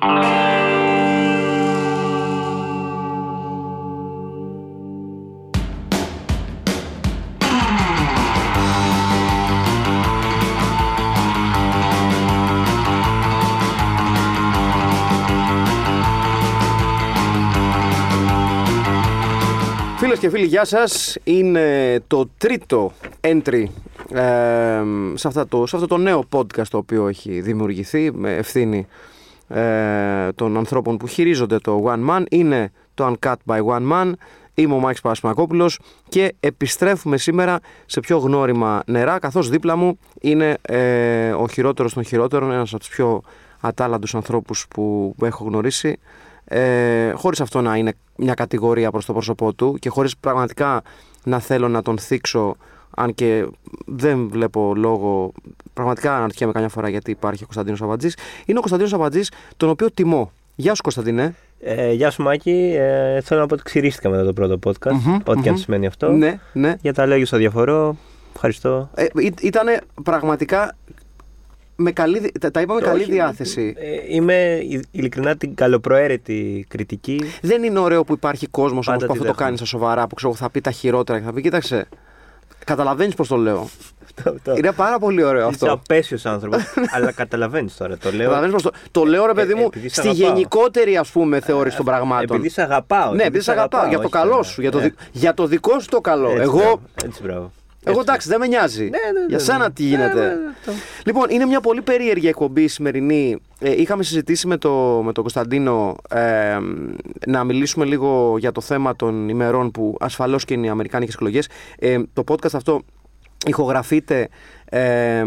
Φίλες και φίλοι, γεια σας. Είναι το τρίτο entry ε, σε, αυτά το, σε αυτό το νέο podcast το οποίο έχει δημιουργηθεί με ευθύνη ε, των ανθρώπων που χειρίζονται το One Man. Είναι το Uncut by One Man. Είμαι ο Μάκης Παπασμακόπουλος και επιστρέφουμε σήμερα σε πιο γνώριμα νερά καθώς δίπλα μου είναι ε, ο χειρότερος των χειρότερων, ένας από τους πιο ατάλλαντους ανθρώπους που έχω γνωρίσει ε, χωρίς αυτό να είναι μια κατηγορία προς το πρόσωπό του και χωρίς πραγματικά να θέλω να τον θίξω αν και δεν βλέπω λόγο, πραγματικά αναρωτιέμαι καμιά φορά γιατί υπάρχει ο Κωνσταντίνος Αμπατζής, είναι ο Κωνσταντίνος Αμπατζής, τον οποίο τιμώ. Γεια σου Κωνσταντίνε. Ε, γεια σου Μάκη, ε, θέλω να πω ότι ξυρίστηκα μετά το πρώτο podcast, Μμμ, ό,τι και αν μμμ. σημαίνει αυτό. Ναι, ναι. Για τα λόγια στο διαφορώ, ευχαριστώ. Ε, ήταν πραγματικά με καλή, δι- τα, τα είπα με καλή Όχι, διάθεση. ε, είμαι ει- ειλικρινά την καλοπροαίρετη κριτική. Δεν είναι ωραίο που υπάρχει κόσμος όμω Πάντα που τη αυτό το δέχομαι. κάνεις στα σοβαρά, που ξέρω, θα πει τα χειρότερα και θα πει: Κοίταξε, καταλαβαίνεις πώς το λέω. Αυτό, Είναι πάρα πολύ ωραίο Είσαι αυτό. απέσιος άνθρωπος, αλλά καταλαβαίνεις τώρα. Το λέω. Καταλαβαίνεις πώς το, το λέω ρε παιδί Ε, μου επειδή σε στη αγαπάω. γενικότερη ας πούμε θεώρηση των πραγμάτων. Επειδή σε αγαπάω. ναι, επειδή σε αγαπάω. Για το όχι καλό τώρα. σου. Για το, Ε, δι- για το δικό σου το καλό. έτσι, εγώ, μπράβο, Έτσι, μπράβο. Εγώ Έτσι. εντάξει, δεν με νοιάζει. Ναι, ναι, ναι, για ναι. σένα τι Ναι, γίνεται. ναι, ναι, αυτό. Λοιπόν, είναι μια πολύ περίεργη εκπομπή η σημερινή. Ε, είχαμε συζητήσει με, το, με τον Κωνσταντίνο ε, να μιλήσουμε λίγο για το θέμα των ημερών που ασφαλώς και είναι οι Αμερικάνικες εκλογές. Ε, το podcast αυτό ηχογραφείται ε,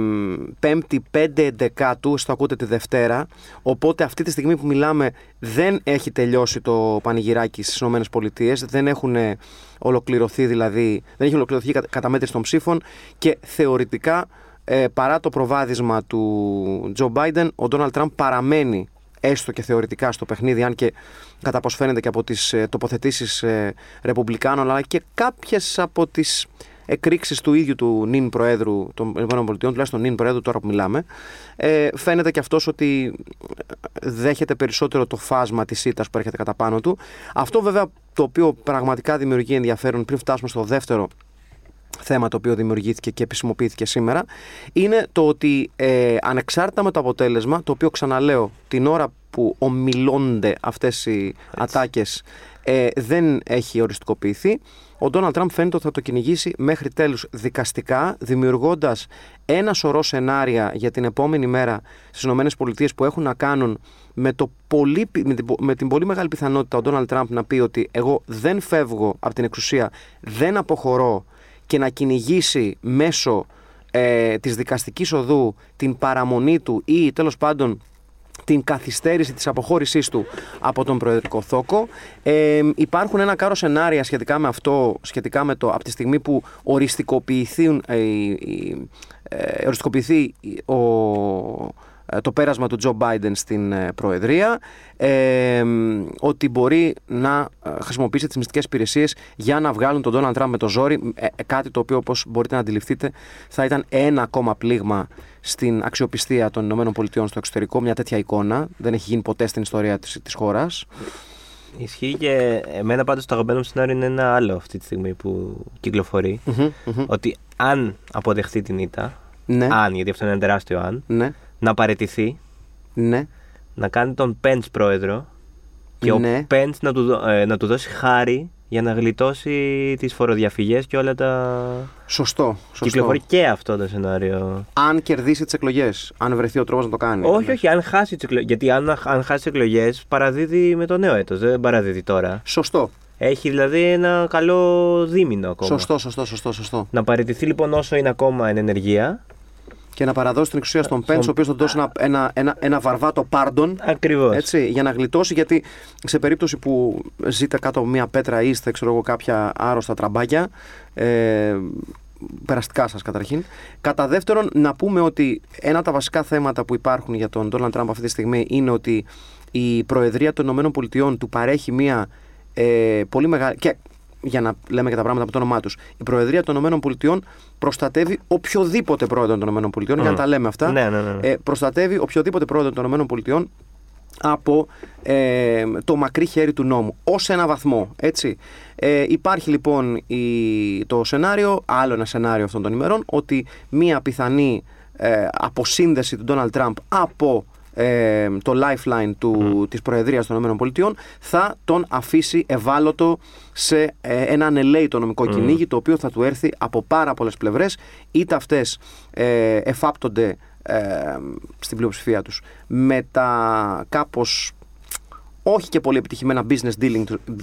5η 5 Δεκάτου, στο ακούτε τη Δευτέρα. Οπότε αυτή τη στιγμή που μιλάμε δεν έχει τελειώσει το πανηγυράκι στις ΗΠΑ. Δεν έχουν ολοκληρωθεί δηλαδή, δεν έχει ολοκληρωθεί η κατα- καταμέτρηση των ψήφων και θεωρητικά ε, παρά το προβάδισμα του Τζο Μπάιντεν, ο Ντόναλτ Τραμπ παραμένει έστω και θεωρητικά στο παιχνίδι, αν και κατά πώς φαίνεται και από τις ε, τοποθετήσεις ε, Ρεπουμπλικάνων, αλλά και κάποιες από τις εκρήξεις του ίδιου του νυν Προέδρου των ΗΠΑ, τουλάχιστον νυν Προέδρου τώρα που μιλάμε, ε, φαίνεται και αυτός ότι δέχεται περισσότερο το φάσμα της ήττας που έρχεται κατά πάνω του. Αυτό βέβαια το οποίο πραγματικά δημιουργεί ενδιαφέρον πριν φτάσουμε στο δεύτερο θέμα το οποίο δημιουργήθηκε και επισημοποιήθηκε σήμερα είναι το ότι ε, ανεξάρτητα με το αποτέλεσμα το οποίο ξαναλέω την ώρα που ομιλώνται αυτές οι ατάκες ε, δεν έχει οριστικοποιηθεί ο Ντόναλτ Τραμπ φαίνεται ότι θα το κυνηγήσει μέχρι τέλους δικαστικά δημιουργώντας ένα σωρό σενάρια για την επόμενη μέρα στις ΗΠΑ που έχουν να κάνουν με, το πολύ, πι- με, την, πο- με την πολύ μεγάλη πιθανότητα ο Ντόναλτ Τραμπ να πει ότι εγώ δεν φεύγω από την εξουσία, δεν αποχωρώ και να κυνηγήσει μέσω ε, της δικαστικής οδού την παραμονή του ή τέλος πάντων την καθυστέρηση της αποχώρησής του από τον προεδρικό θόκο. Ε, υπάρχουν ένα κάρο σενάρια σχετικά με αυτό, σχετικά με το από τη στιγμή που οριστικοποιηθούν, ε, οι- οι- ε, οριστικοποιηθεί ο, ε, το πέρασμα του Τζο Μπάιντεν στην ε, Προεδρία, ε, ότι μπορεί να ε, χρησιμοποιήσει τις μυστικές υπηρεσίες για να βγάλουν τον Ντόναλντ Τραμπ με το ζόρι, ε, ε, κάτι το οποίο όπως μπορείτε να αντιληφθείτε θα ήταν ένα ακόμα πλήγμα στην αξιοπιστία των ΗΠΑ στο εξωτερικό, μια τέτοια εικόνα. Δεν έχει γίνει ποτέ στην ιστορία της, της χώρας. Ισχύει και εμένα πάντως το αγαπημένο μου σενάριο είναι ένα άλλο αυτή τη στιγμή που κυκλοφορεί. Μμμ, μμμ. Ότι αν αποδεχτεί την ήττα, Ναι, αν, γιατί αυτό είναι ένα τεράστιο αν, ναι, να παραιτηθεί, ναι. να κάνει τον Πέντς πρόεδρο και Ναι. ο Πέντς να, του δω- ε, να του δώσει χάρη για να γλιτώσει τις φοροδιαφυγές και όλα τα... Σωστό. σωστό. Κυκλοφορεί και αυτό το σενάριο. Αν κερδίσει τις εκλογές, αν βρεθεί ο τρόπος να το κάνει. Όχι, Ναι. όχι, αν χάσει τις εκλογές. Γιατί αν, αν χάσει τις εκλογές παραδίδει με το νέο έτος, δεν παραδίδει τώρα. Σωστό. Έχει δηλαδή ένα καλό δίμηνο ακόμα. Σωστό, σωστό, σωστό, σωστό. Να παραιτηθεί λοιπόν όσο είναι ακόμα εν ενεργεία. Και να παραδώσει την εξουσία στον Πέντ, ο οποίος θα του δώσει ένα, ένα, ένα, ένα βαρβάτο πάρντον. Ακριβώς. Έτσι, για να γλιτώσει, γιατί σε περίπτωση που ζείτε κάτω από μια πέτρα ή είστε, ξέρω εγώ, κάποια άρρωστα τραμπάκια, ε, περαστικά σας καταρχήν. Κατά δεύτερον, να πούμε ότι ένα από τα βασικά θέματα που υπάρχουν για τον Ντόναλντ Τραμπ αυτή τη στιγμή είναι ότι η Προεδρία των ΗΠΑ του παρέχει μια ε, πολύ μεγάλη. Και για να λέμε και τα πράγματα από το όνομά τους. Η Προεδρία των ΗΠΑ προστατεύει οποιοδήποτε πρόεδρο των ΗΠΑ. Για να Μμμ. τα λέμε αυτά. Ναι, ναι, ναι, ναι. Ε, προστατεύει οποιοδήποτε πρόεδρο των ΗΠΑ από ε, το μακρύ χέρι του νόμου ως ένα βαθμό έτσι ε, υπάρχει λοιπόν η, το σενάριο άλλο ένα σενάριο αυτών των ημερών ότι μία πιθανή ε, αποσύνδεση του Ντόναλτ Τραμπ από ε, το lifeline του, mm. της Προεδρίας των ΗΠΑ θα τον αφήσει ευάλωτο σε ε, ένα ανελαίητο νομικό mm. κυνήγι το οποίο θα του έρθει από πάρα πολλές πλευρές είτε αυτές ε, εφάπτονται ε, στην πλειοψηφία τους με τα κάπως όχι και πολύ επιτυχημένα business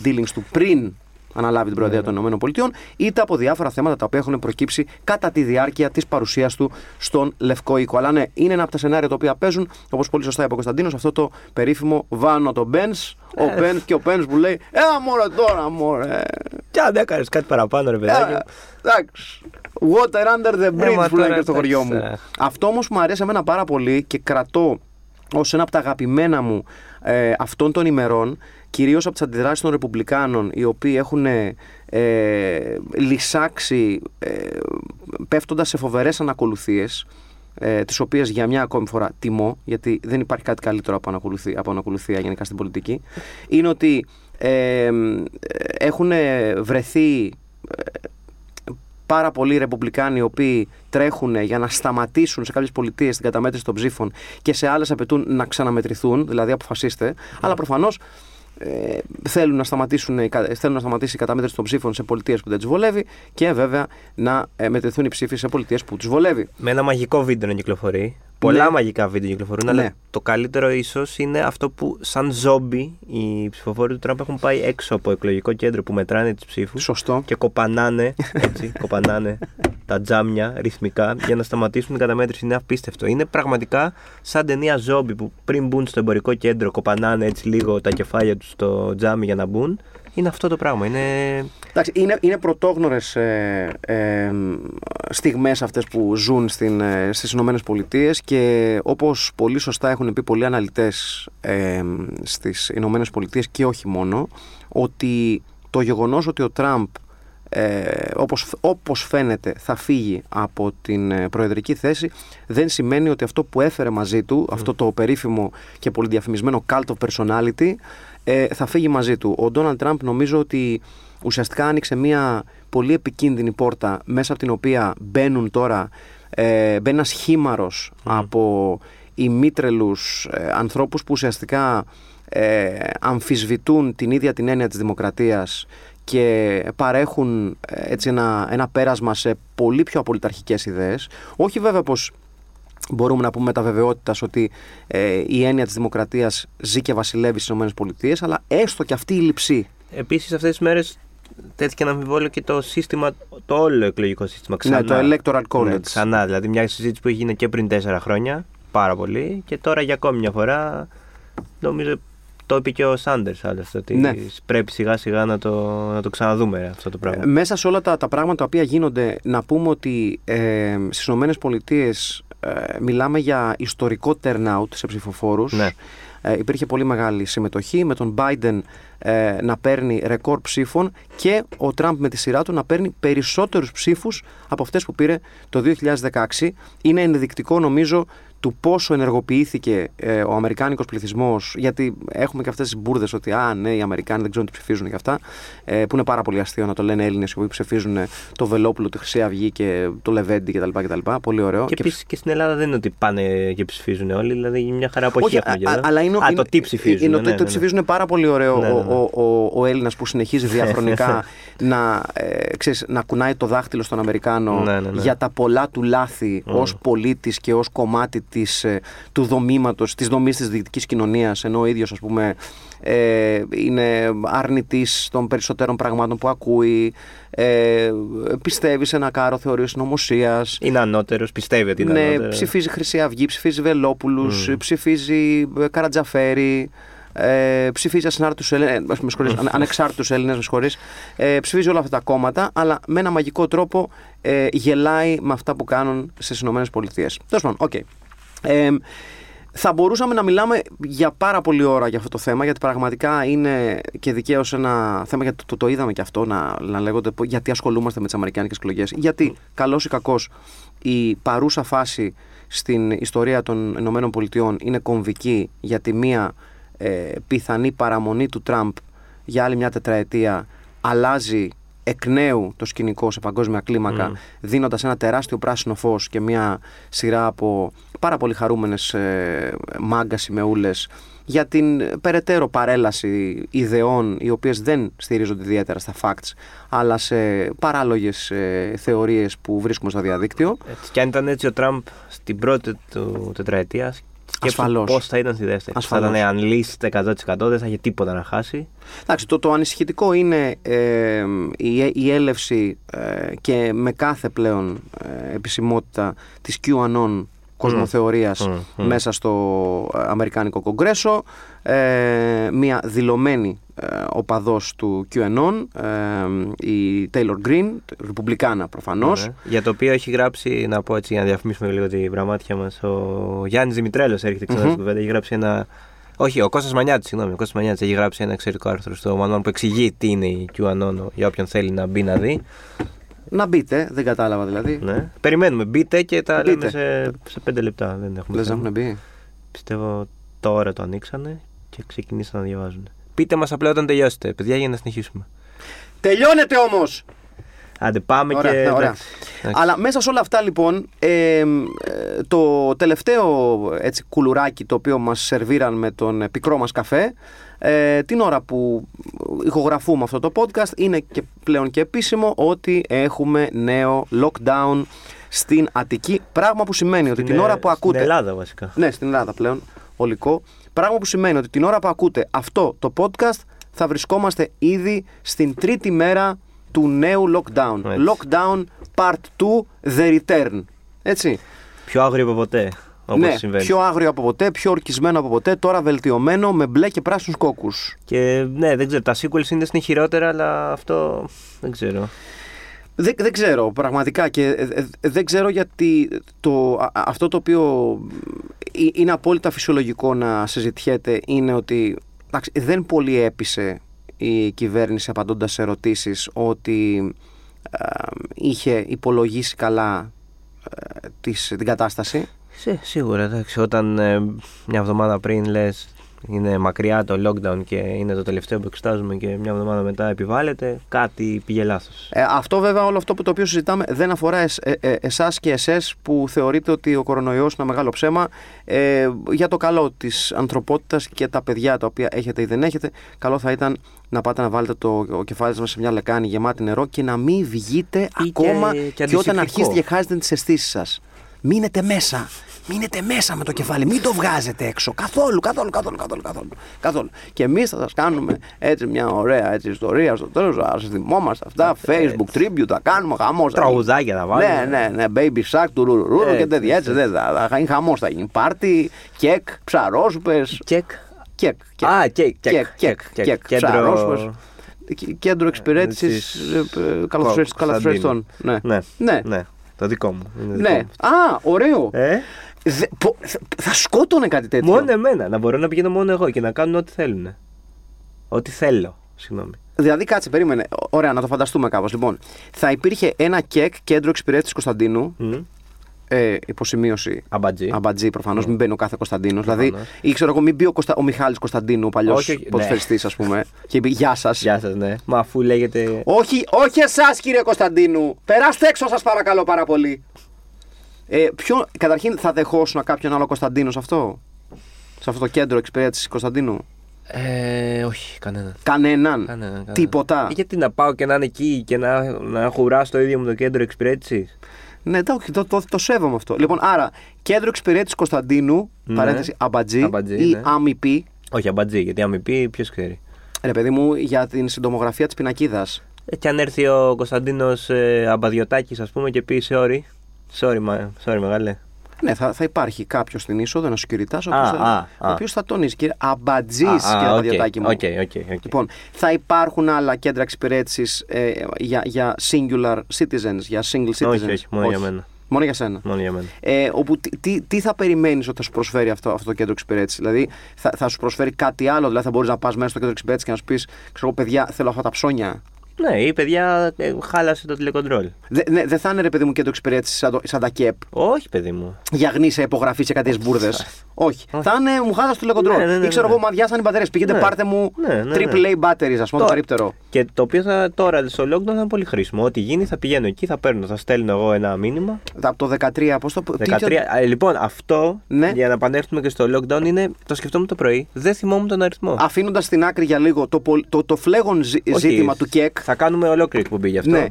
dealings του πριν αναλάβει την Προεδρία ναι. των ΗΠΑ, είτε από διάφορα θέματα τα οποία έχουν προκύψει κατά τη διάρκεια της παρουσίας του στον Λευκό Οίκο. Αλλά ναι, είναι ένα από τα σενάρια τα οποία παίζουν, όπως πολύ σωστά είπε ο Κωνσταντίνος, αυτό το περίφημο βάνω το Μπεν, ο ε. Μπεν και ο Μπεν που λέει Έλα μωρέ τώρα, μωρέ. Και αν έκανες κάτι παραπάνω, ρε παιδάκι. Εντάξει. Water under the bridge που λένε και στο χωριό μου. Ε. Αυτό όμως που μου αρέσει εμένα πάρα πολύ και κρατώ ως ένα από τα αγαπημένα μου ε, αυτών των ημερών κυρίως από τις αντιδράσεις των Ρεπουμπλικάνων οι οποίοι έχουν ε, λυσάξει ε, πέφτοντας σε φοβερές ανακολουθίες ε, τις οποίες για μια ακόμη φορά τιμώ γιατί δεν υπάρχει κάτι καλύτερο από ανακολουθία, από ανακολουθία γενικά στην πολιτική είναι ότι ε, έχουν βρεθεί ε, πάρα πολλοί ρεπουμπλικάνοι οι οποίοι τρέχουν για να σταματήσουν σε κάποιες πολιτείες την καταμέτρηση των ψήφων και σε άλλες απαιτούν να ξαναμετρηθούν, δηλαδή αποφασίστε. Αλλά προφανώς ε, θέλουν, να σταματήσουν, θέλουν να σταματήσει η καταμέτρηση των ψήφων σε πολιτείες που δεν τους βολεύει και βέβαια να ε, μετρηθούν οι ψήφοι σε πολιτείες που τους βολεύει. Με ένα μαγικό βίντεο να κυκλοφορεί. Πολλά ναι. μαγικά βίντεο κυκλοφορούν, ναι. αλλά το καλύτερο ίσως είναι αυτό που σαν ζόμπι οι ψηφοφόροι του Τραμπ έχουν πάει έξω από εκλογικό κέντρο που μετράνε του ψήφους. Σωστό. Και κοπανάνε, έτσι, κοπανάνε τα τζάμια ρυθμικά για να σταματήσουν την καταμέτρηση. Είναι απίστευτο. Είναι πραγματικά σαν ταινία ζόμπι που πριν μπουν στο εμπορικό κέντρο κοπανάνε έτσι λίγο τα κεφάλια τους στο τζάμι για να μπουν είναι αυτό το πράγμα. Είναι, Εντάξει, είναι, είναι πρωτόγνωρες ε, ε, στιγμές αυτές που ζουν στην, ε, στις Ηνωμένες Πολιτείες και όπως πολύ σωστά έχουν πει πολλοί αναλυτές ε, στις Ηνωμένες Πολιτείες και όχι μόνο, ότι το γεγονός ότι ο Τραμπ ε, όπως, όπως φαίνεται θα φύγει από την ε, προεδρική θέση. Δεν σημαίνει ότι αυτό που έφερε μαζί του, αυτό το περίφημο και πολύ διαφημισμένο cult of personality ε, θα φύγει μαζί του. Ο Ντόναλτ Τραμπ νομίζω ότι ουσιαστικά άνοιξε μια πολύ επικίνδυνη πόρτα μέσα από την οποία μπαίνουν τώρα ε, μπαίνει ένας χήμαρος από ημίτρελους ε, ανθρώπους που ουσιαστικά ε, αμφισβητούν την ίδια την έννοια της δημοκρατίας και παρέχουν ε, έτσι ένα, ένα πέρασμα σε πολύ πιο απολυταρχικές ιδέες. Όχι βέβαια πως μπορούμε να πούμε με τα βεβαιότητας ότι ε, η έννοια της δημοκρατίας ζει και βασιλεύει στις ΗΠΑ, αλλά έστω και αυτή η λειψή. Επίσης, αυτές τις μέρες τέτοια να αμφιβόλω και το σύστημα, το όλο εκλογικό σύστημα ξανά. Ναι, το Electoral College. Ναι, ξανά, δηλαδή μια συζήτηση που έγινε και πριν τέσσερα χρόνια, πάρα πολύ, και τώρα για ακόμη μια φορά, νομίζω το είπε και ο Σάντερς άλλωστε. Ότι ναι. πρέπει σιγά σιγά να το, να το ξαναδούμε αυτό το πράγμα. Ε, μέσα σε όλα τα, τα πράγματα τα οποία γίνονται, να πούμε ότι ε, στις ΗΠΑ ε, μιλάμε για ιστορικό turnout σε ψηφοφόρους. Ναι. Ε, υπήρχε πολύ μεγάλη συμμετοχή με τον Biden ε, να παίρνει ρεκόρ ψήφων και ο Τραμπ με τη σειρά του να παίρνει περισσότερους ψήφους από αυτές που πήρε το 2016. Είναι ενδεικτικό νομίζω του πόσο ενεργοποιήθηκε ε, ο Αμερικάνικος πληθυσμός, γιατί έχουμε και αυτές τις μπουρδες ότι α, ναι, οι Αμερικάνοι δεν ξέρουν τι ψηφίζουν και αυτά, ε, που είναι πάρα πολύ αστείο να το λένε Έλληνες οι οποίοι ψηφίζουν το Βελόπουλο, τη Χρυσή Αυγή και το Λεβέντι κτλ. κτλ. Πολύ ωραίο. Και, και επίσης και στην Ελλάδα δεν είναι ότι πάνε και ψηφίζουν όλοι, δηλαδή μια χαρά αποχή Όχι, α, αλλά είναι, α, το τι ψηφίζουν. Είναι, ναι, ναι, το ψηφίζουν πάρα πολύ ωραίο ναι, ναι, ναι. ο, ο, ο, ο Έλληνας που συνεχίζει διαχρονικά να, ε, ξέρεις, να κουνάει το δάχτυλο στον Αμερικάνο ναι, ναι, για τα πολλά του λάθη mm. ως πολίτης και ως κομμάτι της, ε, του δομήματος, της δομής της δυτικής κοινωνίας, ενώ ο ίδιος ας πούμε ε, είναι αρνητής των περισσότερων πραγμάτων που ακούει, ε, πιστεύει σε ένα κάρο θεωρία συνωμοσίας. Είναι ανώτερος, πιστεύει ότι είναι ναι, ανώτερος. ψηφίζει Χρυσή Αυγή, ψηφίζει Βελόπουλους, mm. ψηφίζει ε, Καρατζαφέρη. Ε, ψηφίζει ασυνάρτητους Έλληνες, ανεξάρτητους Έλληνες, με ε, ψηφίζει όλα αυτά τα κόμματα, αλλά με ένα μαγικό τρόπο ε, γελάει με αυτά που κάνουν στις Ηνωμένες Πολιτείες. Τέλος πάντων, οκ. Ε, θα μπορούσαμε να μιλάμε για πάρα πολλή ώρα για αυτό το θέμα, γιατί πραγματικά είναι και δικαίως ένα θέμα, γιατί το, το, είδαμε και αυτό να, να λέγονται γιατί ασχολούμαστε με τις Αμερικάνικες εκλογές. Γιατί, καλός ή κακός, η παρούσα φάση στην ιστορία των Ηνωμένων Πολιτειών είναι κομβική, γιατί μία ε, πιθανή παραμονή του Τραμπ για άλλη μια τετραετία αλλάζει εκ νέου το σκηνικό σε παγκόσμια κλίμακα, Μμ. δίνοντας ένα τεράστιο πράσινο φως και μια σειρά από πάρα πολύ χαρούμενες ε, μάγκας σημεούλες για την περαιτέρω παρέλαση ιδεών οι οποίες δεν στηρίζονται ιδιαίτερα στα facts αλλά σε παράλογες ε, θεωρίες που βρίσκουμε στο διαδίκτυο. Έτσι. Και αν ήταν έτσι ο Τραμπ στην πρώτη του τετραετίας, Ασφαλώς. πώς θα ήταν στη δεύτερη. Ασφαλώς. Θα ήταν unleashed 100%, δεν θα είχε τίποτα να χάσει. Εντάξει, το, το ανησυχητικό είναι ε, η, η έλευση ε, και με κάθε πλέον ε, επισημότητα της QAnon κοσμοθεωρίας Μμ, μμ. μέσα στο ε, Αμερικάνικο Κογκρέσο ε, μια δηλωμένη ε, οπαδός του QAnon ε, η Taylor Green, ρεπουμπλικάνα προφανώς Ναι. Για το οποίο έχει γράψει, να πω έτσι για να διαφημίσουμε λίγο την πραγμάτια μας, ο Γιάννης Δημητρέλος έρχεται ξανά Μμμ. στην κουβέντα. Έχει γράψει ένα. Όχι, ο Κώστας Μανιάτης, συγγνώμη. Ο Κώστας Μανιάτης έχει γράψει ένα εξαιρετικό άρθρο στο Manual που εξηγεί τι είναι η QAnon για όποιον θέλει να μπει να δει. Να μπείτε, δεν κατάλαβα δηλαδή Ναι. Περιμένουμε, μπείτε και τα Μπείτε. λέμε σε, σε πέντε λεπτά. Δεν έχουμε λες να θέμα. έχουν μπει Πιστεύω τώρα το ανοίξανε και ξεκινήσαν να διαβάζουν. Πείτε μας απλά όταν τελειώσετε, παιδιά, για να συνεχίσουμε. τελειώνεται όμως Άντε, πάμε Ωραία, και. ναι, ωραία. εντάξει. Εντάξει. Αλλά μέσα σε όλα αυτά λοιπόν ε, ε, το τελευταίο έτσι, κουλουράκι το οποίο μας σερβίραν με τον πικρό μας καφέ ε, την ώρα που ηχογραφούμε αυτό το podcast είναι και πλέον και επίσημο ότι έχουμε νέο lockdown στην Αττική πράγμα που σημαίνει ότι την Στην, ώρα ε, που ακούτε Στην Ελλάδα βασικά. ναι, στην Ελλάδα πλέον, ολικό. Πράγμα που σημαίνει ότι την ώρα που ακούτε αυτό το podcast θα βρισκόμαστε ήδη στην τρίτη μέρα του νέου lockdown. Έτσι. Lockdown Part 2 The Return. Έτσι. Πιο άγριο από ποτέ. Όπως ναι, συμβαίνει. πιο άγριο από ποτέ, πιο ορκισμένο από ποτέ, τώρα βελτιωμένο με μπλε και πράσινους κόκκους. Και ναι, δεν ξέρω. Τα sequels είναι στην χειρότερα, αλλά αυτό δεν ξέρω. Δεν, δεν ξέρω πραγματικά και ε, ε, δεν ξέρω γιατί το, α- α- αυτό το οποίο ε, είναι απόλυτα φυσιολογικό να συζητιέται είναι ότι εντάξει, δεν πολύ έπεισε η κυβέρνηση απαντώντας σε ερωτήσεις ότι ε, είχε υπολογίσει καλά ε, της, την κατάσταση. Σε, σίγουρα, εντάξει. Όταν ε, μια εβδομάδα πριν λες είναι μακριά το lockdown και είναι το τελευταίο που εξετάζουμε και μια εβδομάδα μετά επιβάλλεται, κάτι πήγε λάθος. Ε, αυτό βέβαια όλο αυτό που το οποίο συζητάμε δεν αφορά εσ, ε, ε, εσάς και εσές που θεωρείτε ότι ο κορονοϊός είναι ένα μεγάλο ψέμα ε, για το καλό της ανθρωπότητας και τα παιδιά τα οποία έχετε ή δεν έχετε καλό θα ήταν να πάτε να βάλετε το ο κεφάλι σας σε μια λεκάνη γεμάτη νερό και να μην βγείτε Ή ακόμα και- και, και όταν αντισηπτικό. αρχίσετε και χάσετε τις αισθήσεις σας. Μείνετε μέσα. Μείνετε μέσα με το κεφάλι. Μην το βγάζετε έξω. Καθόλου, καθόλου, καθόλου, καθόλου. καθόλου, καθόλου. Και εμείς θα σας κάνουμε έτσι μια ωραία έτσι, ιστορία στο τέλος. Θα σα θυμόμαστε αυτά. Facebook tribute, θα κάνουμε χαμός. Τραγουδάκια θα βάλουμε. Ναι, ναι, ναι. Baby shark του ρουρουρου Έτσι, και τέτοια. Έτσι, έτσι. δεν θα, θα γίνει χαμός. Θα γίνει πάρτι, κεκ, ψαρόσουπε. Κεκ. Κεκ. κεκ. Α, κεκ, κεκ, Κεκ, κεκ, κεκ. κεκ. Κέντρο- Ψαρόσουπες. Κ- Κέντρο εξυπηρέτησης Της- καλαθοσφαιριστών. Ναι. Ναι, Ναι. Ναι. Το δικό μου. είναι δικό Ναι. μου. Α, ωραίο. Ε, Δε- πο- θα- θα σκότωνε κάτι τέτοιο. μόνο εμένα. Να μπορώ να πηγαίνω μόνο εγώ και να κάνουν ό,τι θέλουν. Ό,τι θέλω. Συγγνώμη. Δηλαδή, κάτσε, περίμενε. Ω- Ωραία, να το φανταστούμε κάπως. Λοιπόν, θα υπήρχε ένα κεκ κέντρο εξυπηρέτησης Κωνσταντίνου. Μμ. Ε, υποσημείωση. Αμπατζή. Αμπατζή προφανώς, μην μπαίνει ο κάθε Κωνσταντίνος. Δηλαδή, Προφανώς. ή ξέρω εγώ, μην μπει ο, Κωνστα... ο Μιχάλης Κωνσταντίνου, ο παλιός Όχι, όχι, ναι. ποδοσφαιριστής, ας πούμε, και πει Γεια σας. Γεια σας, ναι. Μα αφού λέγεται. Όχι, όχι εσάς, κύριε Κωνσταντίνου. Περάστε έξω, σας παρακαλώ πάρα πολύ. Ε, ποιο, καταρχήν, θα δεχόσουν κάποιον άλλο Κωνσταντίνο σε αυτό, σε αυτό το κέντρο εξυπηρέτησης Κωνσταντίνου; Ε, όχι, κανέναν. Κανέναν. Κανέναν, κανέναν. Τίποτα. Ε, Γιατί να πάω και να είναι εκεί και να, να χουράσω το ίδιο με το κέντρο εξυπηρέτησης; Ναι, εντάξει, το, το, το σέβομαι αυτό. Λοιπόν, άρα, κέντρο εξυπηρέτησης Κωνσταντίνου, Ναι. παρένθεση αμπατζή, Αμπατζή, ή ναι. αμυπή, Όχι, αμπατζή, γιατί αν με πει, ποιος ξέρει. ρε παιδί μου, για την συντομογραφία της πινακίδας. Ε, και αν έρθει ο Κωνσταντίνος ε, Αμπαδιωτάκης, ας πούμε, και πει sorry. Sorry, μα, sorry μεγάλε. Ναι, θα, θα υπάρχει κάποιος στην είσοδο, ένας security, ο Α, οποίος θα, α, ο α. οποίος θα τονίσει. Κύριε Αμπατζή, Α, α, κύριε οκ, Παδιωτάκη μου. οκ, οκ, οκ. Λοιπόν, θα υπάρχουν άλλα κέντρα εξυπηρέτησης ε, για, για singular citizens, για single citizens; Όχι, όχι, μόνο για μένα. Μόνο για σένα. Μόνο για μένα. Ε, όπου τι, τι, τι θα περιμένεις ότι θα σου προσφέρει αυτό, αυτό το κέντρο εξυπηρέτησης; Δηλαδή, θα, θα σου προσφέρει κάτι άλλο. Δηλαδή, θα μπορείς να πας μέσα στο κέντρο εξυπηρέτησης και να σου πεις: Ξέρω εγώ, παιδιά, θέλω αυτά τα ψώνια. Ναι, η παιδιά ε, χάλασε το τηλεκοντρόλ. Δεν ναι, δεν θα είναι ρε παιδί μου κέντρο εξυπηρέτηση σαν, το- σαν τα ΚΕΠ Όχι, παιδί μου. για γνήσια υπογραφή σε κάτι μπουρδες. Όχι. Θα είναι μου χάλασε το τηλεκοντρόλ. Ναι, ναι, ναι, Ή ξέρω ναι. εγώ, μαδιάσαν οι μπαταρίες. Πήγαινε Ναι. πάρτε μου Ναι, ναι, ναι. AAA batteries, ας πούμε, το Τώρα. περίπτερο. Και το οποίο θα, τώρα στο lockdown θα είναι πολύ χρήσιμο. Ό,τι γίνει θα πηγαίνω εκεί, θα παίρνω, θα στέλνω εγώ ένα μήνυμα. Από το 13, πώς το. 13. Α, λοιπόν, αυτό Ναι. για να επανέλθουμε και στο lockdown είναι. Το σκεφτόμουν το πρωί. Δεν θυμόμουν τον αριθμό. Αφήνοντας στην άκρη για λίγο το, πολ- το, το φλέγον ζη- Όχι, ζήτημα του ΚΕΚ. Θα κάνουμε ολόκληρη εκπομπή γι' αυτό. Ναι.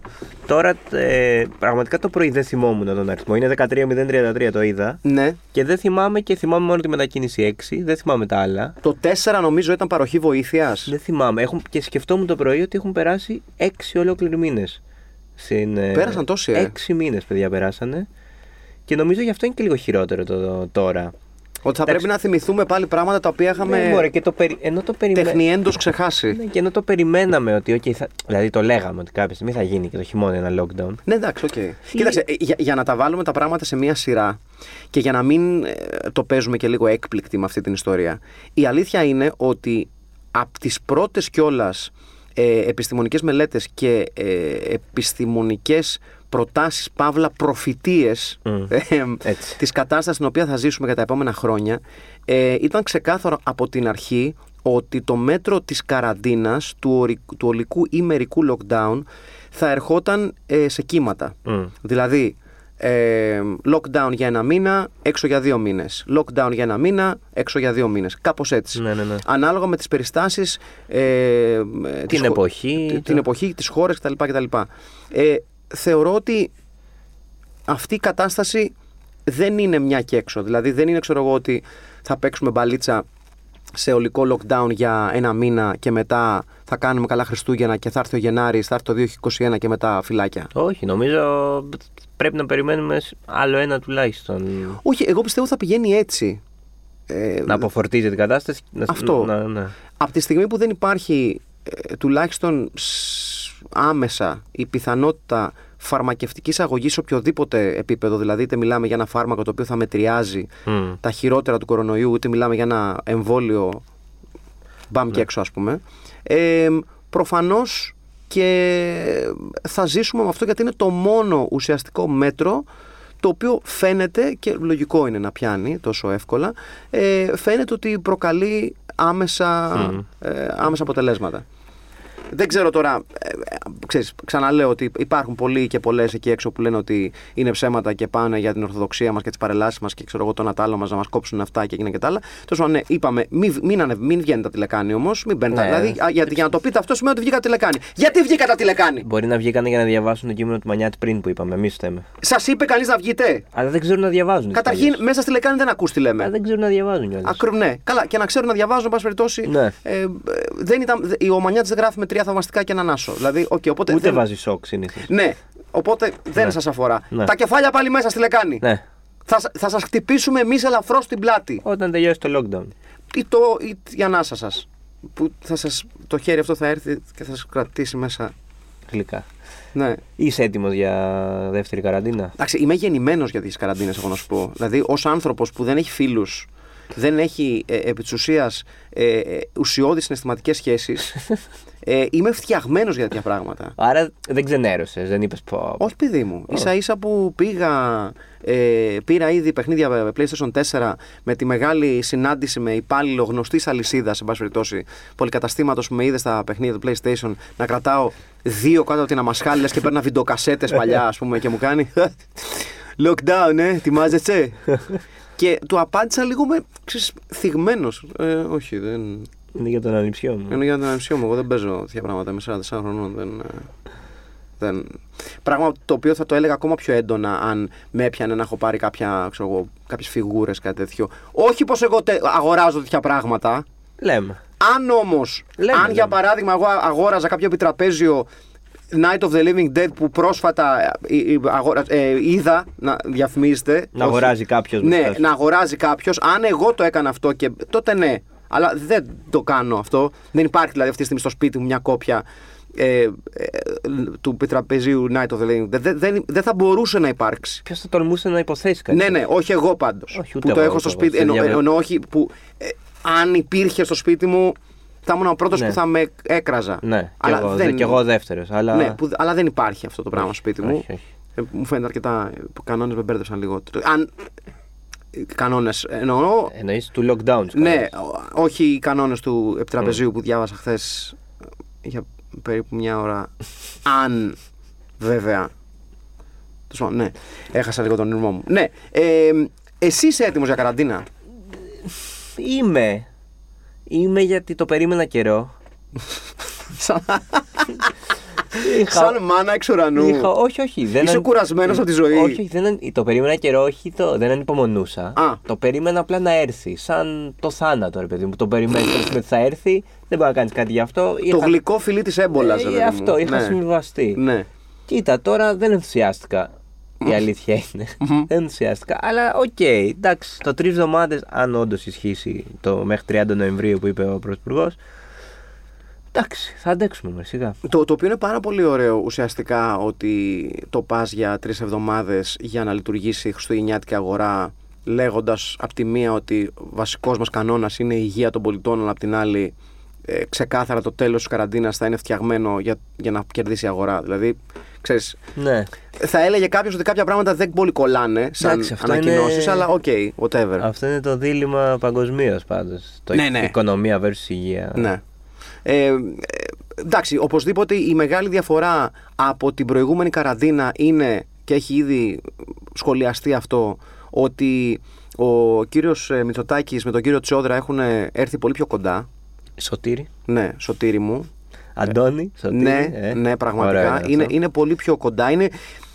Τώρα ε, πραγματικά το πρωί δεν θυμόμουν τον αριθμό. Είναι 13.033 το είδα. Ναι. Και δεν θυμάμαι και θυμάμαι μόνο τη μετακίνηση 6. Δεν θυμάμαι τα άλλα. Το 4 νομίζω ήταν παροχή βοήθειας. Δεν θυμάμαι. Έχουν, και σκεφτόμουν το πρωί ότι έχουν περάσει 6 ολόκληροι μήνες. Πέρασαν τόσοι, ε. 6 μήνες, παιδιά, περάσανε. Και νομίζω γι' αυτό είναι και λίγο χειρότερο το, τώρα. Ότι θα Εντάξει. πρέπει να θυμηθούμε πάλι πράγματα τα οποία Ναι, είχαμε μωρέ, και το περι... ενώ το περιμέ- τεχνηέντως ξεχάσει. Ναι, και ενώ το περιμέναμε ότι. Okay, θα... Δηλαδή το λέγαμε ότι κάποια στιγμή θα γίνει και το χειμώνα ένα lockdown. Ναι, εντάξει, οκ. Κοίταξε, ε, για, για να τα βάλουμε τα πράγματα σε μία σειρά και για να μην ε, το παίζουμε και λίγο έκπληκτοι με αυτή την ιστορία. Η αλήθεια είναι ότι από τις πρώτες κιόλας ε, επιστημονικές μελέτες και ε, επιστημονικές προτάσεις, παύλα, προφητείες Μμ, ε, έτσι. της κατάστασης στην οποία θα ζήσουμε για τα επόμενα χρόνια ε, ήταν ξεκάθαρο από την αρχή ότι το μέτρο της καραντίνας, του, ορι- του ολικού ή μερικού lockdown θα ερχόταν ε, σε κύματα. Μμ. Δηλαδή, ε, lockdown για ένα μήνα, έξω για δύο μήνες. Lockdown για ένα μήνα, έξω για δύο μήνες. Κάπως έτσι. Ναι, ναι, ναι. Ανάλογα με τις περιστάσεις, ε, ε, της χω- εποχή, τη- το- την εποχή, τις χώρες κτλ. κτλ. Ε, θεωρώ ότι αυτή η κατάσταση δεν είναι μια και έξω. Δηλαδή δεν είναι ξέρω εγώ ότι θα παίξουμε μπαλίτσα σε ολικό lockdown για ένα μήνα και μετά θα κάνουμε καλά Χριστούγεννα και θα έρθει ο Γενάρης, θα έρθει το 2021 και μετά φυλάκια. Όχι, νομίζω πρέπει να περιμένουμε σ- άλλο ένα τουλάχιστον. Όχι, εγώ πιστεύω θα πηγαίνει έτσι. Ε, Να αποφορτίζει την κατάσταση. Να... Αυτό. Να, ναι. Από τη στιγμή που δεν υπάρχει ε, τουλάχιστον σ- άμεσα η πιθανότητα φαρμακευτικής αγωγής σε οποιοδήποτε επίπεδο, δηλαδή είτε μιλάμε για ένα φάρμακο το οποίο θα μετριάζει Μμ. τα χειρότερα του κορονοϊού, είτε μιλάμε για ένα εμβόλιο μπαμ Ναι. και έξω ας πούμε, ε, προφανώς και θα ζήσουμε με αυτό γιατί είναι το μόνο ουσιαστικό μέτρο το οποίο φαίνεται και λογικό είναι να πιάνει τόσο εύκολα ε, φαίνεται ότι προκαλεί άμεσα, Μμμ. ε, άμεσα αποτελέσματα. Δεν ξέρω τώρα, ε, ε, ξέρεις, ξαναλέω ότι υπάρχουν πολλοί και πολλές εκεί έξω που λένε ότι είναι ψέματα και πάνε για την Ορθοδοξία μας και τις παρελάσεις μας και ξέρω εγώ το Νατάλο μας να μας κόψουν αυτά και εκείνα και τα άλλα. Τόσο ναι, είπαμε, μην, μην, ανε- μην βγαίνει τα τηλεκάνη όμως, μην μπαίνετε. Ναι. Δηλαδή, α, γιατί, για να το πείτε αυτό σημαίνει ότι βγήκα τηλεκάνη. Γιατί βγήκα τα τηλεκάνη! Μπορεί να βγήκανε για να διαβάσουν το κείμενο του Μανιάτη πριν που είπαμε. Εμείς θέμε. Σας είπε κανείς να βγείτε; Αλλά δεν ξέρουν να διαβάζουν. Καταρχήν, κιόλας. μέσα στη λεκάνη δεν ακούς τι λέμε. Αλλά δεν ξέρουν να διαβάζουν κιόλας. Ακρου, ναι. Καλά, και να ξέρουν να διαβάζουν, εν πάση περιπτώσει. Ναι. Ε, ε, δεν ήταν, δε- η Ομανιά δεν γράφει με τρία θαυμαστικά και έναν άσο. Δηλαδή, οκ, οπότε. Ούτε δεν- βάζει σοκ συνήθως. Ναι, οπότε δεν Ναι. σας αφορά. Ναι. Τα κεφάλια πάλι μέσα στη λεκάνη. Ναι. Θα, σ- θα σας χτυπήσουμε εμείς ελαφρώς στην πλάτη. Όταν τελειώσει το lockdown. Ή, το, ή η ανάσα σας. Που θα σας, το χέρι αυτό θα έρθει και θα σας κρατήσει μέσα. Γλυκά. Ναι. Είσαι έτοιμος για δεύτερη καραντίνα; Εντάξει, είμαι γεννημένος για τις καραντίνες, εγώ να σου πω. Δηλαδή, ως άνθρωπος που δεν έχει φίλους, δεν έχει ε, επί της ουσίας ε, ε, ουσιώδεις συναισθηματικές σχέσεις, ε, είμαι φτιαγμένος για τέτοια πράγματα. Άρα δεν ξενέρωσες, δεν είπες πω. Όχι, παιδί μου. σα ίσα που πήγα, ε, πήρα ήδη παιχνίδια PlayStation 4 με τη μεγάλη συνάντηση με υπάλληλο γνωστής αλυσίδας, σε πάση περιπτώσει, πολυκαταστήματος που με είδε στα παιχνίδια του PlayStation να κρατάω δύο κάτω από την αμασχάλη λες και παίρνα βιντεοκασέτες παλιά, ας πούμε, και μου κάνει. Lockdown, ε, ετοιμάζεσαι; Και του απάντησα λίγο με ξέρεις, θυγμένος. Ε, όχι, δεν. Είναι για τον ανιψιό μου. Είναι για την ανεψιό μου. Εγώ δεν παίζω τέτοια πράγματα με 44 χρονών. Δεν, ε, δεν... Πράγμα το οποίο θα το έλεγα ακόμα πιο έντονα αν με έπιανε να έχω πάρει κάποια, ξέρω εγώ, κάποιες φιγούρες, κάτι τέτοιο. Όχι πως εγώ τε- αγοράζω τέτοια πράγματα. Λέμε. Αν όμως, Λέμε, αν λέμε. για παράδειγμα εγώ αγόραζα κάποιο επιτραπέζιο Night of the Living Dead που πρόσφατα ε, ε, αγορα- ε, είδα να διαφημίζεται. Να όχι- αγοράζει κάποιος. ναι, να αγοράζει κάποιος. Αν εγώ το έκανα αυτό και τότε ναι. Αλλά δεν το κάνω αυτό. Δεν υπάρχει δηλαδή αυτή τη στιγμή στο σπίτι μου μια κόπια ε, ε, του πετραπεζίου Night of the Living Dead. Δεν, δεν, δεν θα μπορούσε να υπάρξει. Ποιος θα τολμούσε να υποθέσει κάτι. Ναι, ναι, όχι εγώ πάντως. Όχι, Που ούτε το εγώ, έχω στο ούτε εγώ. σπίτι. Σε Εννο, διαβε- εννοώ όχι που ε, αν υπήρχε στο σπίτι μου θα ήμουν ο πρώτος Ναι. που θα με έκραζα. Ναι, Αλλά και εγώ, δεν- και εγώ δεύτερος. Αλλά... Ναι, που, αλλά δεν υπάρχει αυτό το πράγμα στο σπίτι μου. όχι, όχι. Ε, Μου φαίνεται αρκετά. Οι κανόνες με μπέρδεψαν λίγο. Αν. Κανόνες εννοώ. Εννοείς του lockdown. σου Ναι, κάνεις. ό- όχι οι κανόνες του επιτραπεζίου που διάβασα χθες για περίπου μια ώρα. Αν βέβαια. Τέλος πάντων, Ναι, έχασα λίγο τον ήρμό μου. Ναι, ε, εσύ είσαι έτοιμος για καραντίνα; Είμαι. Είμαι γιατί το περίμενα καιρό. Σαν, Είχα- σαν μάνα εξ ουρανού. Είχα, όχι, όχι. Δεν Είσαι αν- κουρασμένος από τη ζωή. Όχι, όχι, δεν, αν- το περίμενα καιρό, όχι, το, δεν ανυπομονούσα. Α. Το περίμενα απλά να έρθει. Σαν το θάνατο, ρε παιδί μου. Το περιμένεις ότι θα έρθει, δεν μπορεί να κάνεις κάτι γι' αυτό. Το γλυκό φιλί της έμπολας, Ε, αυτό, είχα συμβιβαστεί. Ναι. Κοίτα, τώρα δεν ενθουσιάστηκα. Η αλήθεια είναι. δεν ενθουσιάστηκα. Αλλά οκ, εντάξει, το τρεις εβδομάδες, αν όντως ισχύσει το μέχρι 30 Νοεμβρίου που είπε ο Πρωθυπουργός. Εντάξει, θα αντέξουμε με σιγά. Το, το οποίο είναι πάρα πολύ ωραίο ουσιαστικά ότι το πας για τρεις εβδομάδες για να λειτουργήσει η Χριστουγεννιάτικη αγορά, λέγοντας απ' τη μία ότι βασικός μας κανόνας είναι η υγεία των πολιτών, αλλά απ' την άλλη ε, ξεκάθαρα το τέλος της καραντίνας θα είναι φτιαγμένο για, για να κερδίσει η αγορά. Δηλαδή, ξέρεις, Ναι. θα έλεγε κάποιος ότι κάποια πράγματα δεν πολύ κολλάνε σαν Εντάξει, αυτό ανακοινώσεις, είναι- αλλά ok, whatever. Αυτό είναι το δίλημμα παγκοσμίως πάντως. Το Ναι, ναι. οικονομία versus υγεία. Ναι. Ε, ε, εντάξει, οπωσδήποτε η μεγάλη διαφορά από την προηγούμενη καραντίνα είναι και έχει ήδη σχολιαστεί αυτό ότι ο κύριος ε, Μητσοτάκης με τον κύριο Τσιόδρα έχουν έρθει πολύ πιο κοντά. Σωτήρι. Ναι, σωτήρι μου. Αντώνη. Σωτήρι. ναι, ε. ναι, πραγματικά. Ωραίο είναι, αυτό. είναι πολύ πιο κοντά. Είναι,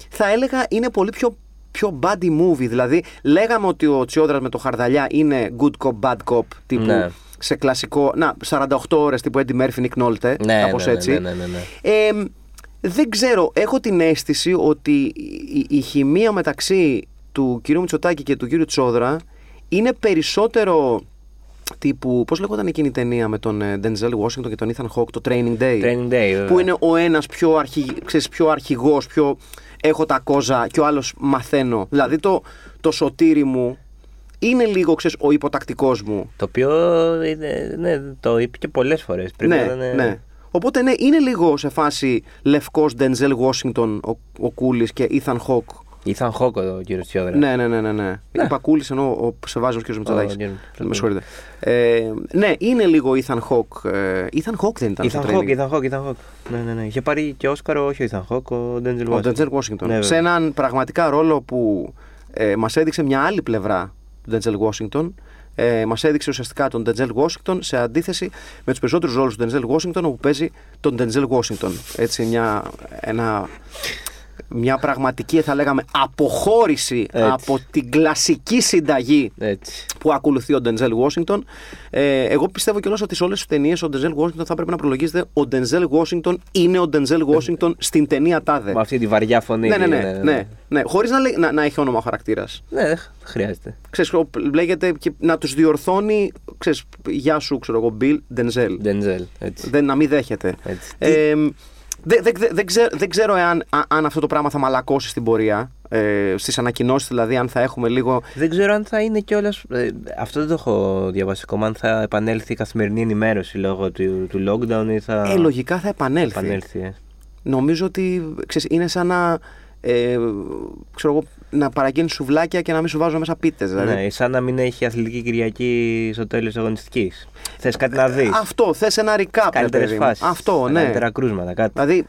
θα έλεγα είναι πολύ πιο, πιο buddy movie. Δηλαδή, λέγαμε ότι ο Τσιόδρας με το Χαρδαλιά είναι good cop, bad cop τύπου Ναι. σε κλασικό. Να, 48 ώρες τύπου Eddie Murphy, Nick Nolte. Ναι, κάπως ναι, ναι, έτσι. ναι, ναι, ναι, ναι. Ε, δεν ξέρω, έχω την αίσθηση ότι η, η, η χημεία μεταξύ του κυρίου Μητσοτάκη και του κύριου Τσόδρα είναι περισσότερο τύπου, πώς λέγονταν εκείνη η ταινία με τον ε, Denzel Washington και τον Ethan Hawke, το Training Day. Training Day, βέβαια. Που είναι ο ένας πιο, αρχι, ξέρεις, πιο αρχηγός, πιο έχω τα κόζα και ο άλλος μαθαίνω. Δηλαδή το, το σωτήρι μου είναι λίγο, ξέρεις, ο υποτακτικός μου. Το οποίο είναι, ναι, το είπε και πολλές φορές. ναι, ναι. Οπότε ναι, είναι λίγο σε φάση λευκός Denzel Washington ο, ο Κούλης και Ethan Hawke. Ήθαν Χόκο ο κύριο Τσιόδρα. Ναι, ναι, ναι, ναι. ναι. Είπα Κούλης ενώ ο Σεβάζος κ. Μητσοτάκης. κύριος Μητσοτάκης. Με συγχωρείτε. Ε, ναι, είναι λίγο Ethan Hawke. Ε, Ethan Hawke δεν ήταν Ήθαν στο Χόκ, training. Ήθαν Χόκ, Ήθαν Χόκ. Ναι, ναι, ναι. Είχε πάρει και Όσκαρο, όχι ο Ήθαν Χόκ, ο Ντέντζελ Ο Denzel Washington. σε έναν πραγματικά ρόλο που ε, μας έδειξε μια άλλη πλευρά του Denzel Washington. Ε, μας έδειξε ουσιαστικά τον Denzel Washington σε αντίθεση με τους περισσότερους ρόλους του Denzel Washington όπου παίζει τον Denzel Washington. Έτσι μια, ένα, μια πραγματική θα λέγαμε αποχώρηση Έτσι. από την κλασική συνταγή Έτσι. που ακολουθεί ο Denzel Washington. Ε, εγώ πιστεύω κιόλας ότι σε όλες τις ταινίες ο Denzel Washington θα πρέπει να προλογίζεται ο Denzel Washington είναι ο Denzel Washington στην ταινία τάδε. Με αυτή τη βαριά φωνή. Ναι, ναι, ναι. ναι, ναι. Χωρίς να, λέει- να, να έχει όνομα ο χαρακτήρας. Ναι, δεν χρειάζεται. Ξέρεις, ο- λέγεται και να τους διορθώνει. Ξέρεις, γεια σου, ξέρω εγώ, Bill Denzel. Ντέντζελ. Έτσι. Δεν, να μην δέχεται. Έτσι. Ε, δεν δεν- δεν- δεν ξέρω, δεν ξέρω εάν, α- αν αυτό το πράγμα θα μαλακώσει στην πορεία. Ε, Στις ανακοινώσεις, δηλαδή, αν θα έχουμε λίγο. Δεν ξέρω αν θα είναι κιόλα. αυτό δεν το έχω διαβάσει ακόμα. Αν θα επανέλθει η καθημερινή ενημέρωση λόγω του, του lockdown ή θα. Ε, λογικά θα επανέλθει. επανέλθει. ε. Νομίζω ότι ξέρεις, είναι σαν να. Ε, ξέρω εγώ, να παραγγείλει σουβλάκια και να μην σου βάζω μέσα πίτες. Δηλαδή. Ναι, σαν να μην έχει αθλητική Κυριακή στο τέλος της αγωνιστικής. Θες κάτι να δεις. Αυτό, θες ένα recap. ρε Καλύτερες παιδί μου. φάσεις. Αυτό, ναι. Καλύτερα κρούσματα, κάτι. Δηλαδή,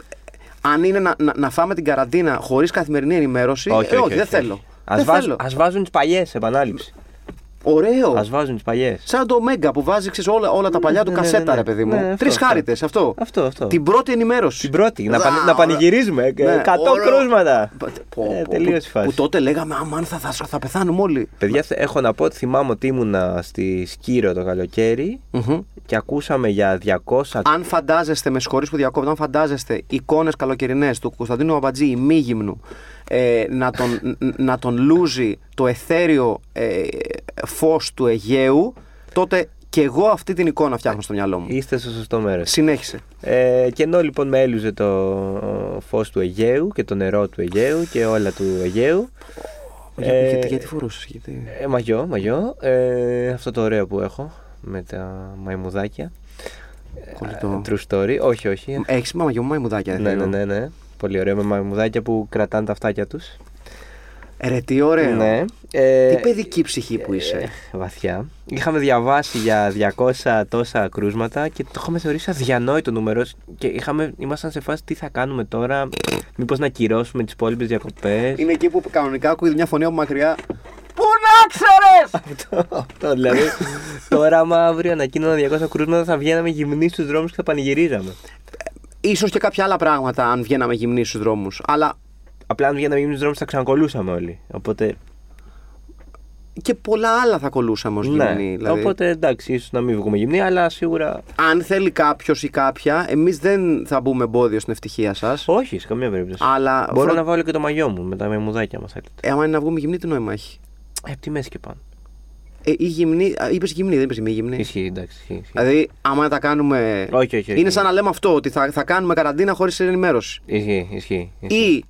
αν είναι να, να, να φάμε την καραντίνα χωρίς καθημερινή ενημέρωση, ε, όχι, δεν θέλω. Α δεν βάζ, θέλω. ας βάζουν τις παλιές σε επανάληψη. Ωραίο. Α βάζουν τις παλιές. Σαν το Μέγκα που βάζει ξέρεις, όλα, όλα τα παλιά του ναι, ναι, κασέτα, ναι. ρε παιδί μου. Ναι, αυτό, Τρεις αυτό. χάρητε, αυτό. Αυτό, αυτό. Την πρώτη ενημέρωση. Την πρώτη. Να, Α, πανε- να ωραία. πανηγυρίζουμε. Ναι, 100 ωραίο. κρούσματα. Πω, πω, Ε, πω, τελείωσε η που, φάση. που τότε λέγαμε, αμάν θα, θα, θα πεθάνουμε όλοι. Παιδιά, θε- έχω να πω ότι θυμάμαι ότι ήμουνα στη Σκύρο το καλοκαίρι Μμμ. Και ακούσαμε για 200. Αν φαντάζεστε, με συγχωρείς που διακόπτω, αν φαντάζεστε εικόνες καλοκαιρινές του Κωνσταντίνου Αμπατζή ημίγυμνου ε, να, τον, ν- να τον λούζει το εθέριο ε, φως του Αιγαίου, τότε και εγώ αυτή την εικόνα φτιάχνω στο μυαλό μου. Είστε στο σωστό μέρος. Συνέχισε. Ε, και ενώ λοιπόν με έλουζε το φως του Αιγαίου και το νερό του Αιγαίου και όλα του Αιγαίου. Για- Ε, γιατί, γιατί φορούσες, γιατί; Ε, μαγιό, μαγιό. Ε, αυτό το ωραίο που έχω με τα μαϊμουδάκια. Κολλητό. True story. Όχι, όχι. Έχεις μαμαγιό μου μαϊμουδάκια. δεν Ναι, θέλω. ναι, ναι, ναι. Πολύ ωραίο με μαμουδάκια που κρατάνε τα αυτάκια τους. Ρε, τι ωραίο. Ναι. Ε, Τι παιδική ψυχή που είσαι. ε, βαθιά. Είχαμε διαβάσει για 200 τόσα κρούσματα και το είχαμε θεωρήσει αδιανόητο νούμερο. Και είχαμε, ήμασταν σε φάση τι θα κάνουμε τώρα, μήπως να κυρώσουμε τις υπόλοιπες διακοπές. Είναι εκεί που κανονικά ακούει μια φωνή από μακριά. Πού να ξέρεις! αυτό, αυτό δηλαδή. τώρα, άμα αύριο ανακοίνωνα 200 κρούσματα, θα βγαίναμε γυμνοί στους δρόμους και θα πανηγυρίζαμε. Ίσως και κάποια άλλα πράγματα αν βγαίναμε γυμνοί στους δρόμους. Αλλά Απλά αν βγαίναμε γυμνοί στους δρόμους θα ξανακολούσαμε όλοι. Οπότε. και πολλά άλλα θα κολούσαμε ως ναι. γυμνοί. Δηλαδή. Οπότε εντάξει, ίσως να μην βγούμε γυμνοί, αλλά σίγουρα. Αν θέλει κάποιος ή κάποια, εμείς δεν θα μπούμε εμπόδιο στην ευτυχία σας. Όχι, σε καμία περίπτωση. Αλλά Μπορώ φρο- να βάλω και το μαγιό μου με τα μεμουδάκια μα. θέλετε. Ε, άμα είναι να βγούμε γυμνοί, τι νόημα έχει; Ε, από τη μέση και πάνω. Ε, ή γυμνή, είπες γυμνή, δεν είπες μη γυμνή. Ισχύει, εντάξει. Ισχύει, ισχύει. Δηλαδή, άμα τα κάνουμε. Όχι, όχι, όχι. Είναι σαν να λέμε αυτό, ότι θα, θα κάνουμε καραντίνα χωρίς ενημέρωση. Ισχύει, ισχύει. ισχύει. Ή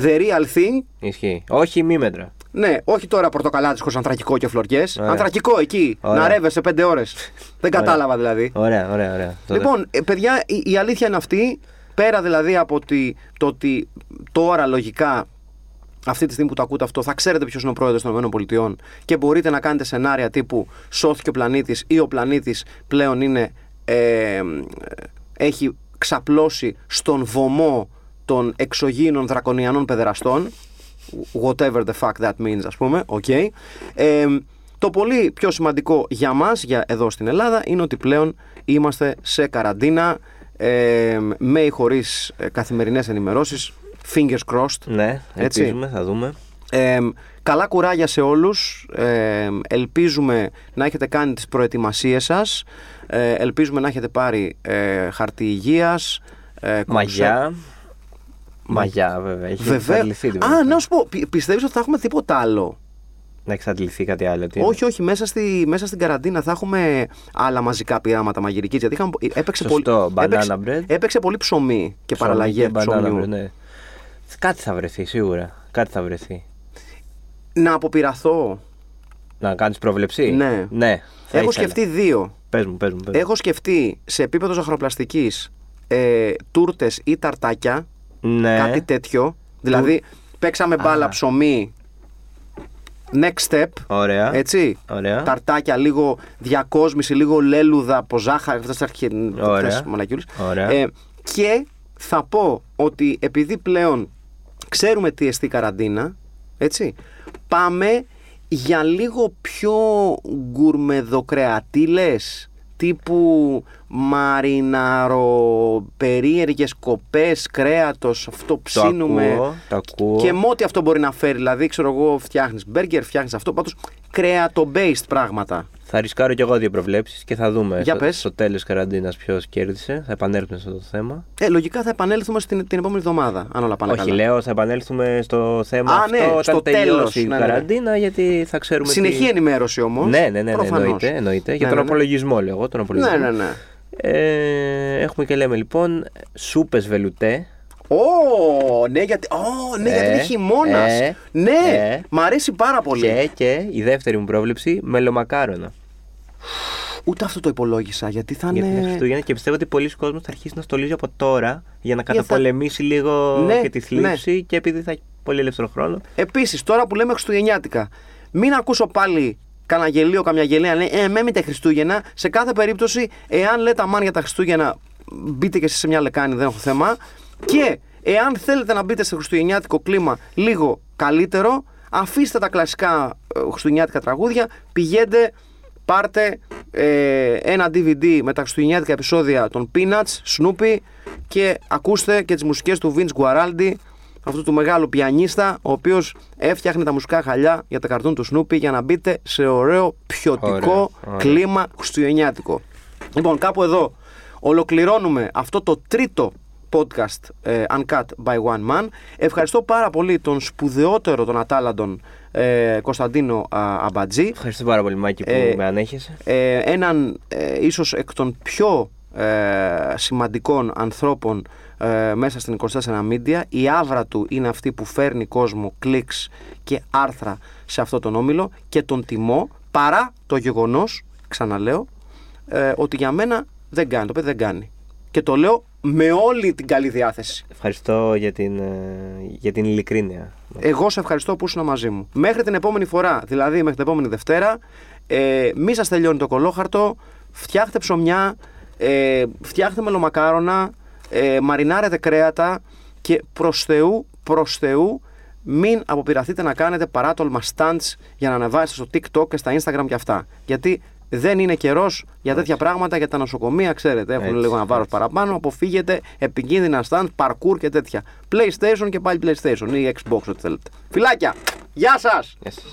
the real thing, Ισχύει. Όχι μήμετρα. ναι, όχι τώρα πορτοκαλάτι χωρί ανθρακικό και φλωριέ. Ωραία. Ανθρακικό εκεί, Ωραία. να ρεύεσαι πέντε ώρες. δεν Ωραία. κατάλαβα δηλαδή. Ωραία, ωραία, ωραία. Τότε- Λοιπόν, ε, παιδιά, η, η αλήθεια είναι αυτή. Πέρα δηλαδή από ότι, το ότι τώρα λογικά αυτή τη στιγμή που το ακούτε αυτό θα ξέρετε ποιος είναι ο πρόεδρος των ΗΠΑ και μπορείτε να κάνετε σενάρια τύπου σώθηκε ο πλανήτης ή ο πλανήτης πλέον είναι, ε, έχει ξαπλώσει στον βωμό των εξωγήινων δρακονιανών παιδεραστών. Whatever the fuck that means, ας πούμε. Okay. Ε, το πολύ πιο σημαντικό για μας, για εδώ στην Ελλάδα, είναι ότι πλέον είμαστε σε καραντίνα ε, με ή χωρίς ε, καθημερινές ενημερώσεις. Fingers crossed. Ναι, Έτσι. ελπίζουμε, θα δούμε. Ε, καλά κουράγια σε όλους. Ε, ελπίζουμε να έχετε κάνει τις προετοιμασίες σας. Ε, ελπίζουμε να έχετε πάρει ε, χαρτί υγείας. Ε, Μαγιά. Μαγιά, βέβαια. Έχει Βέβαια. εξαντληθεί. την Α, περίπτωση. να σου πω, πι- πιστεύεις ότι θα έχουμε τίποτα άλλο; Να εξαντληθεί κάτι άλλο. Τι είναι; Όχι, όχι, μέσα, στη, μέσα στην καραντίνα θα έχουμε άλλα μαζικά πειράματα μαγειρικής. Γιατί είχαμε, έπαιξε, Σωστό, πολύ, banana έπαιξε, bread. έπαιξε πολύ ψωμί και Ψωμί παραλλαγέ και banana ψωμιού. bread, ναι. Κάτι θα βρεθεί, σίγουρα. Κάτι θα βρεθεί. Να αποπειραθώ. Να κάνεις πρόβλεψη; Ναι. ναι θα Έχω ήθελα. σκεφτεί δύο. Πες μου, πες μου. Πες μου. Έχω σκεφτεί σε επίπεδος ζαχαροπλαστικής ε, τούρτες ή ταρτάκια. Ναι. Κάτι τέτοιο. Δηλαδή, παίξαμε μπάλα Α. ψωμί. Next step. Ωραία. Έτσι. Ωραία. Ταρτάκια, λίγο διακόσμηση, λίγο λέλουδα από ζάχαρη. Αυτέ τι Ωραία. μαλακιούλε. Ωραία. Ε, και θα πω ότι επειδή πλέον ξέρουμε τι εστί καραντίνα, έτσι, πάμε για λίγο πιο γκουρμεδοκρεατήλες τύπου μαριναρο περίεργες κοπές κρέατος αυτό το ψήνουμε. ακούω, το ακούω. και με ό,τι αυτό μπορεί να φέρει δηλαδή ξέρω εγώ φτιάχνεις μπέργκερ φτιάχνεις αυτό πάντως κρέατο-based πράγματα Θα ρισκάρω κι εγώ δύο προβλέψεις και θα δούμε Για στο, πες. στο τέλος καραντίνας ποιος κέρδισε. Θα επανέλθουμε σε αυτό το θέμα. ε, λογικά θα επανέλθουμε στην, την επόμενη εβδομάδα αν όλα πάνε Όχι, καλά λέω θα επανέλθουμε στο θέμα Α, αυτό ναι, όταν στο τελειώσει τέλος. η Ναι, ναι, ναι. καραντίνα, γιατί θα ξέρουμε. συνεχή τι... ενημέρωση όμως Ναι, ναι, ναι, ναι, προφανώς. εννοείται, εννοείται. Για Ναι, τον ναι, ναι. απολογισμό, λέω εγώ. Τον απολογισμό. ναι, ναι, ναι. Ε, έχουμε και λέμε λοιπόν σούπες βελουτέ. Ω, ναι, γιατί, ω, ναι, γιατί Ε, είναι χειμώνας. ε, ναι, ε. μ' αρέσει πάρα πολύ. Και, και η δεύτερη μου πρόβλεψη, μελομακάρονα. Ούτε αυτό το υπολόγισα, γιατί θα Γιατί είναι είναι. Χριστούγεννα και πιστεύω ότι πολλοί κόσμοι θα αρχίσει να στολίζει από τώρα για να θα- καταπολεμήσει λίγο Ναι, και τη θλίψη και επειδή θα έχει πολύ ελεύθερο χρόνο. Επίσης, τώρα που λέμε Χριστουγεννιάτικα, μην ακούσω πάλι κανένα γελίο, καμιά γελία, λέει Ε, με τα Χριστούγεννα. Σε κάθε περίπτωση, εάν λέτε αμάν για τα Χριστούγεννα, μπείτε και εσείς σε μια λεκάνη, δεν έχω θέμα. Και εάν θέλετε να μπείτε σε χριστουγεννιάτικο κλίμα λίγο καλύτερο, αφήστε τα κλασικά ε, χριστουγεννιάτικα τραγούδια, πηγαίνετε, πάρτε ε, ένα DVD με τα χριστουγεννιάτικα επεισόδια των Peanuts, Snoopy και ακούστε και τις μουσικές του Vince Guaraldi αυτού του μεγάλου πιανίστα, ο οποίος έφτιαχνε τα μουσικά χαλιά για τα καρτούν του Σνούπι για να μπείτε σε ωραίο ποιοτικό Ωραία, ωραία. κλίμα χριστουγεννιάτικο. Λοιπόν, κάπου εδώ ολοκληρώνουμε αυτό το τρίτο podcast ε, Uncut by One Man. Ευχαριστώ πάρα πολύ τον σπουδαιότερο των ατάλλαντων ε, Κωνσταντίνο α, Αμπατζή. Ευχαριστώ πάρα πολύ, Μάκη, που Ε, με ανέχεσαι. Ε, έναν ε, ίσως εκ των πιο ε, σημαντικών ανθρώπων ε, μέσα στην 24 Media. Η άβρα του είναι αυτή που φέρνει κόσμο, κλικς και άρθρα σε αυτό τον όμιλο και τον τιμώ παρά το γεγονός, ξαναλέω, ε, ότι για μένα δεν κάνει. Το παιδί δεν κάνει. Και το λέω με όλη την καλή διάθεση. Ευχαριστώ για την, ε, για την ειλικρίνεια. Εγώ σε ευχαριστώ που ήσουν μαζί μου. Μέχρι την επόμενη φορά, δηλαδή μέχρι την επόμενη Δευτέρα, ε, μη σας τελειώνει το κολόχαρτο, φτιάχτε ψωμιά, ε, φτιάχτε μελομακάρονα, ε, μαρινάρετε κρέατα και προς Θεού, προς Θεού, μην αποπειραθείτε να κάνετε παράτολμα stunts για να ανεβάσετε στο TikTok και στα Instagram και αυτά. Γιατί δεν είναι καιρός για τέτοια πράγματα, για τα νοσοκομεία, ξέρετε, έχουν Έτσι, λίγο ένα βάρος έτσι. παραπάνω. Αποφύγετε επικίνδυνα stand, parkour και τέτοια. PlayStation και πάλι PlayStation ή Xbox, ό,τι θέλετε. Φιλάκια! Γεια σας! Γεια σας.